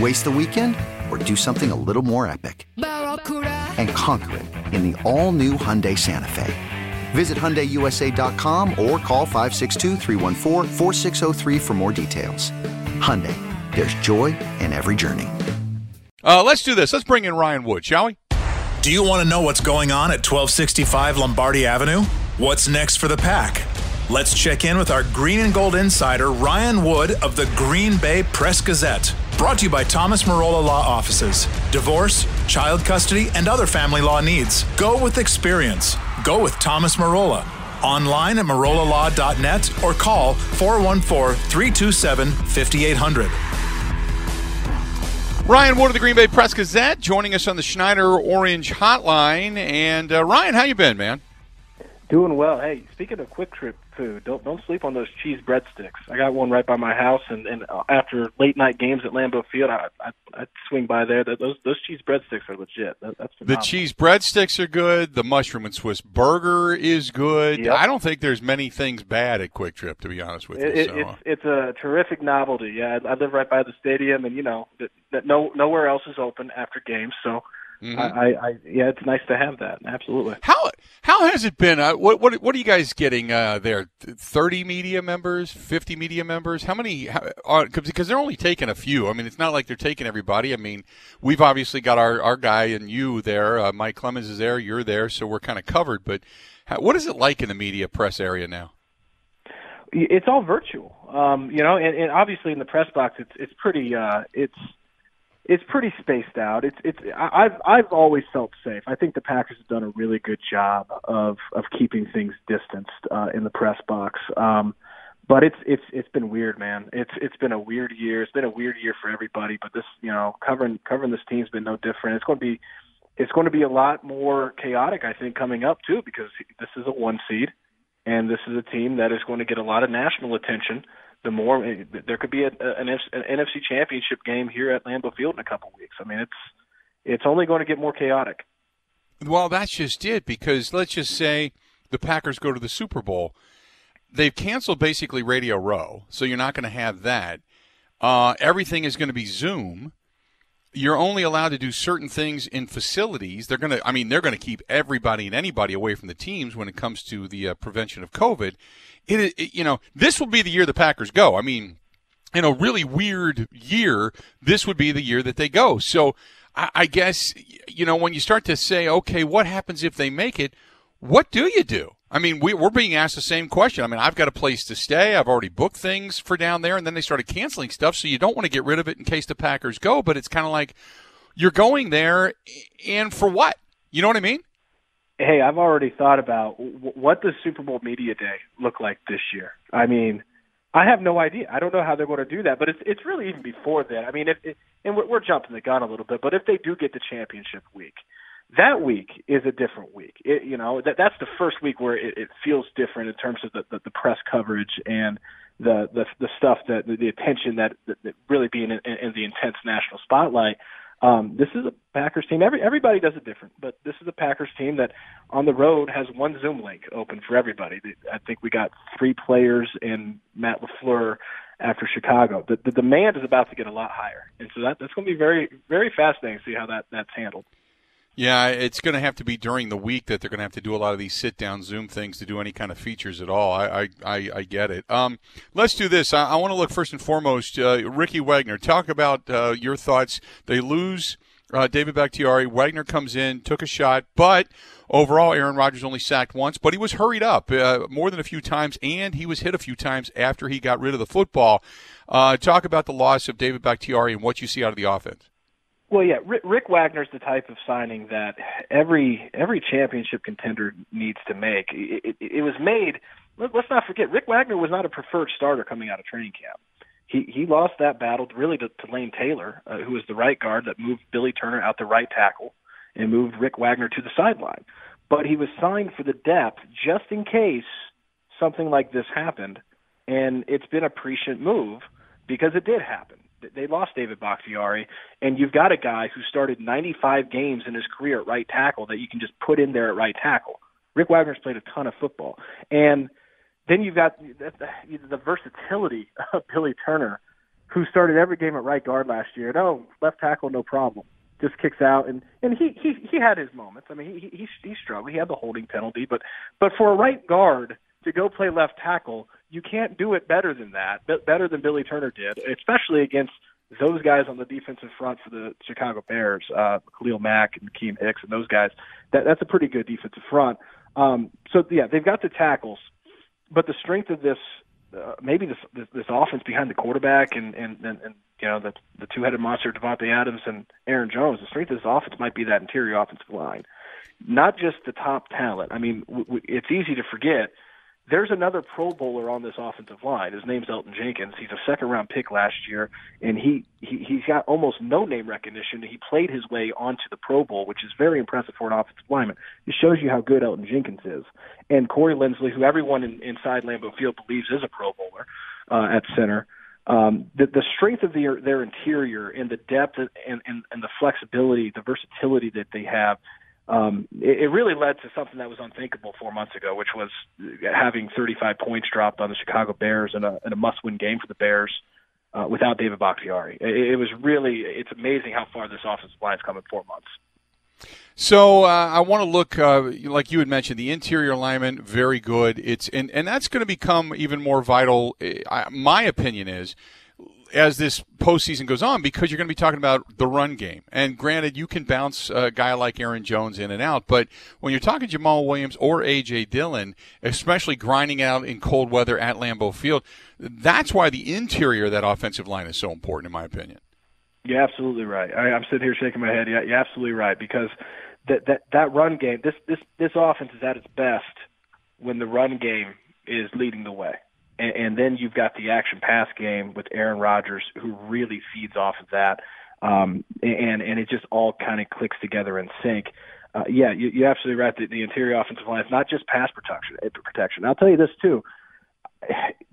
Waste the weekend or do something a little more epic? And conquer it in the all new Hyundai Santa Fe. Visit HyundaiUSA.com or call 562 for more details. Hyundai, there's joy in every journey. Uh, let's do this. Let's bring in Ryan Wood, shall we? Do you want to know what's going on at 1265 Lombardi Avenue? What's next for the pack? Let's check in with our green and gold insider, Ryan Wood of the Green Bay Press Gazette. Brought to you by Thomas Marola Law Offices. Divorce, child custody, and other family law needs. Go with experience. Go with Thomas Marola. Online at marolalaw.net or call 414 327 5800. Ryan Wood of the Green Bay Press Gazette joining us on the Schneider Orange Hotline. And uh, Ryan, how you been, man? Doing well. Hey, speaking of Kwik Trip food, don't don't sleep on those cheese breadsticks. I got one right by my house, and and uh, after late night games at Lambeau Field, I I, I swing by there. Those those cheese breadsticks are legit. That, that's phenomenal. the cheese breadsticks are good. The mushroom and Swiss burger is good. Yep. I don't think there's many things bad at Kwik Trip, to be honest with you. It, so. It's it's a terrific novelty. Yeah, I, I live right by the stadium, and you know that, that no nowhere else is open after games, so Mm-hmm. I, I, yeah, it's nice to have that. Absolutely. How how has it been? Uh, what what what are you guys getting uh, there? Thirty media members, fifty media members. How many? How, are, because they're only taking a few. I mean, it's not like they're taking everybody. I mean, we've obviously got our our guy and you there. Uh, Mike Clemens is there. You're there, so we're kind of covered. But how, what is it like in the media press area now? It's all virtual, um, you know, and, and obviously in the press box, it's it's pretty uh, it's it's pretty spaced out. It's it's I've I've always felt safe. I think the Packers have done a really good job of of keeping things distanced uh, in the press box. Um, but it's it's it's been weird, man. It's it's been a weird year. It's been a weird year for everybody. But this, you know, covering covering this team's been no different. It's going to be it's going to be a lot more chaotic, I think, coming up too, because this is a one seed, and this is a team that is going to get a lot of national attention the more eh, there could be a, an, an NFC Championship game here at Lambeau Field in a couple weeks. I mean, it's it's only going to get more chaotic. Well, that's just it because let's just say the Packers go to the Super Bowl. They've canceled basically Radio Row, so you're not going to have that. Uh, everything is going to be Zoom. You're only allowed to do certain things in facilities. They're going to, I mean, they're going to keep everybody and anybody away from the teams when it comes to the uh, prevention of COVID it, it, you know, this will be the year the Packers go. I mean, in a really weird year, this would be the year that they go. So I, I guess, you know, when you start to say, okay, what happens if they make it? What do you do? I mean, we, we're being asked the same question. I mean, I've got a place to stay. I've already booked things for down there, and then they started canceling stuff. So you don't want to get rid of it in case the Packers go, but it's kind of like you're going there, and for what? You know what I mean? hey, I've already thought about what does Super Bowl media day look like this year. I mean, I have no idea. I don't know how they're going to do that, but it's it's really even before that. I mean, if it, and we're, we're jumping the gun a little bit, but if they do get the championship week, that week is a different week. It, you know, that that's the first week where it, it feels different in terms of the, the, the press coverage and the the the stuff that the, the attention that, that, that really being in, in the intense national spotlight. Um, this is a Packers team. Every everybody does it different, but this is a Packers team that on the road has one Zoom link open for everybody. I think we got three players and Matt LaFleur after Chicago. The, the demand is about to get a lot higher, and so that, that's going to be very very fascinating to see how that that's handled. Yeah, it's going to have to be during the week that they're going to have to do a lot of these sit-down Zoom things to do any kind of features at all. I I, I, get it. Um, let's do this. I, I want to look first and foremost, uh, Ricky Wagner. Talk about uh, your thoughts. They lose uh, David Bakhtiari. Wagner comes in, took a shot, but overall, Aaron Rodgers only sacked once, but he was hurried up uh, more than a few times, and he was hit a few times after he got rid of the football. Uh, talk about the loss of David Bakhtiari and what you see out of the offense. Well, yeah, Rick, Wagner's the type of signing that every every championship contender needs to make. It, it, it was made. Let's not forget, Rick Wagner was not a preferred starter coming out of training camp. He he lost that battle really to, to Lane Taylor, uh, who was the right guard that moved Billy Turner out the right tackle and moved Rick Wagner to the sideline. But he was signed for the depth just in case something like this happened, and it's been a prescient move because it did happen they lost David Bakhtiari, and you've got a guy who started 95 games in his career at right tackle that you can just put in there at right tackle. Rick Wagner's played a ton of football, and then you've got the, the, the versatility of Billy Turner, who started every game at right guard last year. No, left tackle, no problem. Just kicks out, and and he he he had his moments. I mean, he he he struggled. He had the holding penalty, but but for a right guard to go play left tackle, you can't do it better than that, better than Billy Turner did, especially against those guys on the defensive front for the Chicago Bears, uh, Khalil Mack and Keem Hicks and those guys. That, that's a pretty good defensive front. Um, so yeah, they've got the tackles, but the strength of this, uh, maybe this, this this offense behind the quarterback and and and, and you know the the two-headed monster Davante Adams and Aaron Jones. The strength of this offense might be that interior offensive line, not just the top talent. I mean, w- w- it's easy to forget there's another Pro Bowler on this offensive line. His name's Elgton Jenkins. He's a second round pick last year, and he, he he's got almost no name recognition. He played his way onto the Pro Bowl, which is very impressive for an offensive lineman. It shows you how good Elgton Jenkins is. And Corey Linsley, who everyone in, inside Lambeau Field believes is a Pro Bowler uh, at center. Um, the, the strength of their their interior and the depth and, and, and the flexibility, the versatility that they have um, it, it really led to something that was unthinkable four months ago, which was having 35 points dropped on the Chicago Bears in a, in a must-win game for the Bears uh, without David Bakhtiari. It, it was really it's amazing how far this offensive line's come in four months. So uh, I want to look, uh, like you had mentioned, the interior alignment very good. It's and and that's going to become even more vital. I, my opinion is as this postseason goes on because you're going to be talking about the run game. And granted, you can bounce a guy like Aaron Jones in and out, but when you're talking Jamaal Williams or A.J. Dillon, especially grinding out in cold weather at Lambeau Field, that's why the interior of that offensive line is so important, in my opinion. You're absolutely right. I, I'm sitting here shaking my head. Yeah, you're absolutely right because that that that run game, this this this offense is at its best when the run game is leading the way and, and then you've got the action pass game with Aaron Rodgers, who really feeds off of that, um, and and it just all kind of clicks together in sync. Uh, yeah, you, you're absolutely right. The, the interior offensive line is not just pass protection. Eh, protection. I'll tell you this too.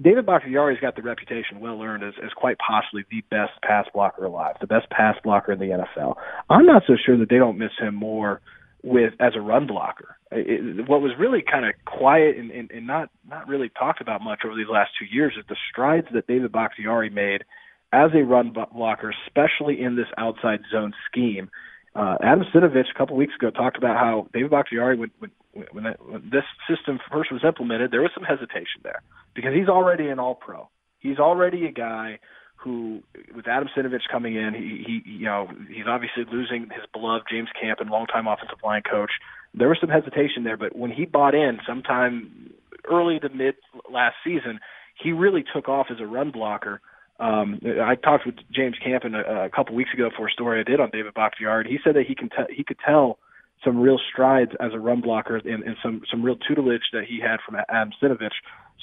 David Bakhtiari's got the reputation well earned as, as quite possibly the best pass blocker alive, the best pass blocker in the NFL. I'm not so sure that they don't miss him more with as a run blocker. It, what was really kind of quiet and, and, and not not really talked about much over these last two years is the strides that David Bakhtiari made as a run blocker, especially in this outside zone scheme. Uh, Adam Stenavich a couple weeks ago talked about how David Bakhtiari, when, when, when, that, when this system first was implemented, there was some hesitation there because he's already an All-Pro. He's already a guy who, with Adam Stenavich coming in, he, he, you know, he's obviously losing his beloved James Campen longtime offensive line coach. There was some hesitation there, but when he bought in sometime early to mid last season, he really took off as a run blocker. Um, I talked with James Campen a, a couple weeks ago for a story I did on David Bakhtiari. He said that he can t- he could tell some real strides as a run blocker and, and some some real tutelage that he had from Adam Stenavich.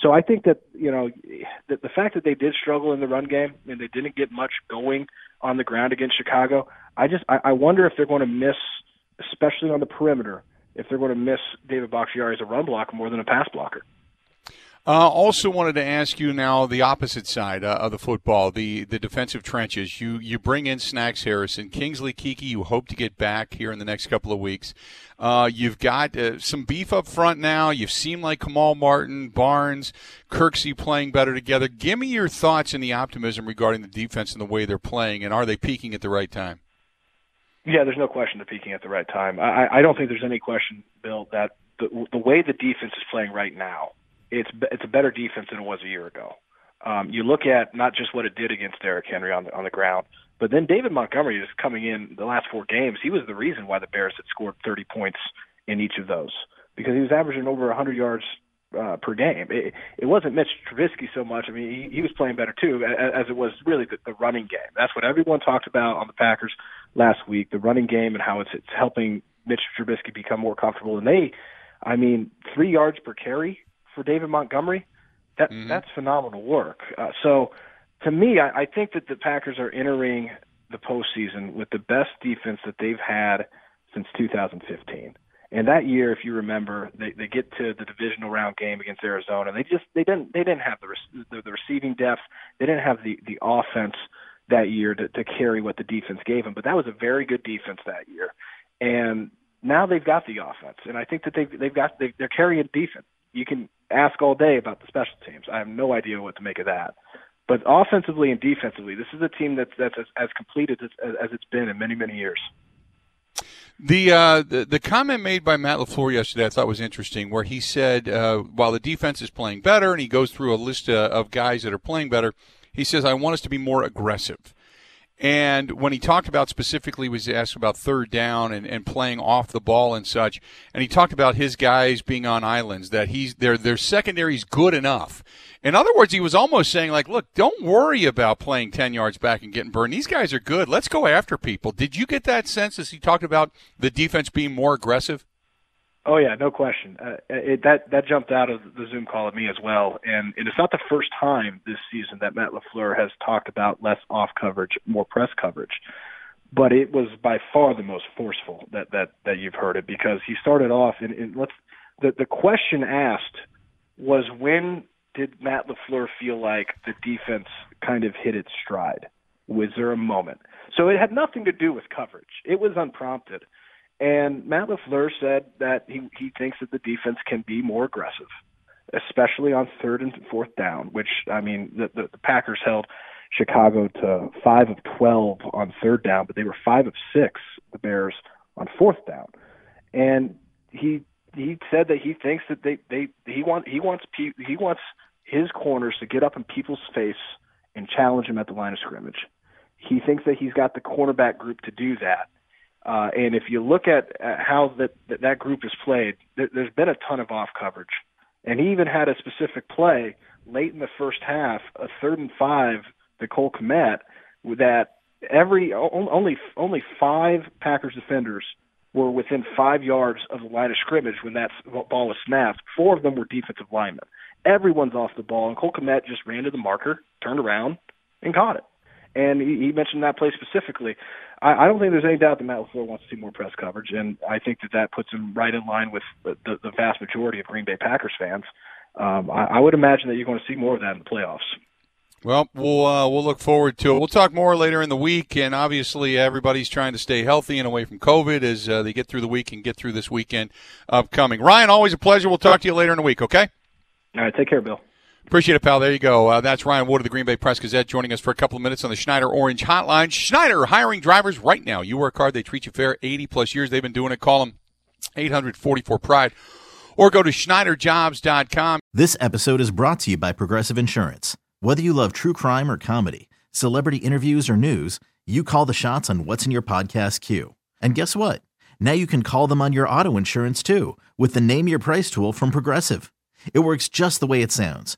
So I think that you know the, the fact that they did struggle in the run game and they didn't get much going on the ground against Chicago, I just I, I wonder if they're going to miss, especially on the perimeter, if they're going to miss David Bakhtiari as a run blocker more than a pass blocker. Uh, also, wanted to ask you now the opposite side uh, of the football, the the defensive trenches. You you bring in Snacks Harrison, Kingsley Keke. You hope to get back here in the next couple of weeks. Uh, you've got uh, some beef up front now. You've seen like Kamal Martin, Barnes, Kirksey playing better together. Give me your thoughts and the optimism regarding the defense and the way they're playing, and are they peaking at the right time? Yeah, there's no question they're peaking at the right time. I, I don't think there's any question, Bill, that the, the way the defense is playing right now it's it's a better defense than it was a year ago. Um, you look at not just what it did against Derrick Henry on the on the ground, but then David Montgomery is coming in the last four games. He was the reason why the Bears had scored 30 points in each of those because he was averaging over 100 yards uh, per game. It, it wasn't Mitch Trubisky so much. I mean, he, he was playing better too, as, as it was really the, the running game. That's what everyone talked about on the Packers last week, the running game and how it's it's helping Mitch Trubisky become more comfortable. And they, I mean, three yards per carry for David Montgomery, that mm-hmm. that's phenomenal work. Uh, so, to me, I, I think that the Packers are entering the postseason with the best defense that they've had since 2015. And that year, if you remember, they they get to the divisional round game against Arizona. They just they didn't they didn't have the the, the receiving depth. They didn't have the the offense that year to, to carry what the defense gave them. But that was a very good defense that year. And now they've got the offense, and I think that they've they've got they, they're carrying defense. You can ask all day about the special teams. I have no idea what to make of that. But offensively and defensively, this is a team that's that's as, as as, as it's been in many many years. The, uh, the the comment made by Matt LaFleur yesterday I thought was interesting, where he said uh, while the defense is playing better, and he goes through a list of, of guys that are playing better, he says I want us to be more aggressive. And when he talked about specifically, was asked about third down and, and playing off the ball and such. And he talked about his guys being on islands, that he's their their secondary is good enough. In other words, he was almost saying, like, look, don't worry about playing 10 yards back and getting burned. These guys are good. Let's go after people. Did you get that sense as he talked about the defense being more aggressive? Oh yeah, no question. Uh, it, that that jumped out of the Zoom call at me as well, and, and it's not the first time this season that Matt LaFleur has talked about less off coverage, more press coverage. But it was by far the most forceful that that that you've heard it because he started off and, and let's the the question asked was when did Matt LaFleur feel like the defense kind of hit its stride? Was there a moment? So it had nothing to do with coverage. It was unprompted and Matt LaFleur said that he, he thinks that the defense can be more aggressive, especially on third and fourth down, which, I mean, the, the, the Packers held Chicago to 5 of 12 on third down, but they were 5 of 6, the Bears, on fourth down. And he he said that he thinks that they they he want he wants he wants his corners to get up in people's face and challenge him at the line of scrimmage. He thinks that he's got the cornerback group to do that uh, and if you look at, at how that, that that group is played, there, there's been a ton of off coverage, and he even had a specific play late in the first half, a third and five to Cole Kmet, that every only only five Packers defenders were within five yards of the line of scrimmage when that ball was snapped. Four of them were defensive linemen. Everyone's off the ball, and Cole Kmet just ran to the marker, turned around, and caught it. And he, he mentioned that play specifically. I, I don't think there's any doubt that Matt LaFleur wants to see more press coverage, and I think that that puts him right in line with the, the, vast majority of Green Bay Packers fans. Um, I, I would imagine that you're going to see more of that in the playoffs. Well, we'll uh, we'll look forward to it. We'll talk more later in the week, and obviously everybody's trying to stay healthy and away from COVID as uh, they get through the week and get through this weekend upcoming. Ryan, always a pleasure. We'll talk to you later in the week. Okay. All right. Take care, Bill. Appreciate it, pal. There you go. Uh, that's Ryan Wood of the Green Bay Press Gazette joining us for a couple of minutes on the Schneider Orange Hotline. Schneider hiring drivers right now. You work hard, they treat you fair. 80 plus years they've been doing it. Call them 844 Pride or go to SchneiderJobs.com. This episode is brought to you by Progressive Insurance. Whether you love true crime or comedy, celebrity interviews or news, you call the shots on what's in your podcast queue. And guess what? Now you can call them on your auto insurance too with the Name Your Price tool from Progressive. It works just the way it sounds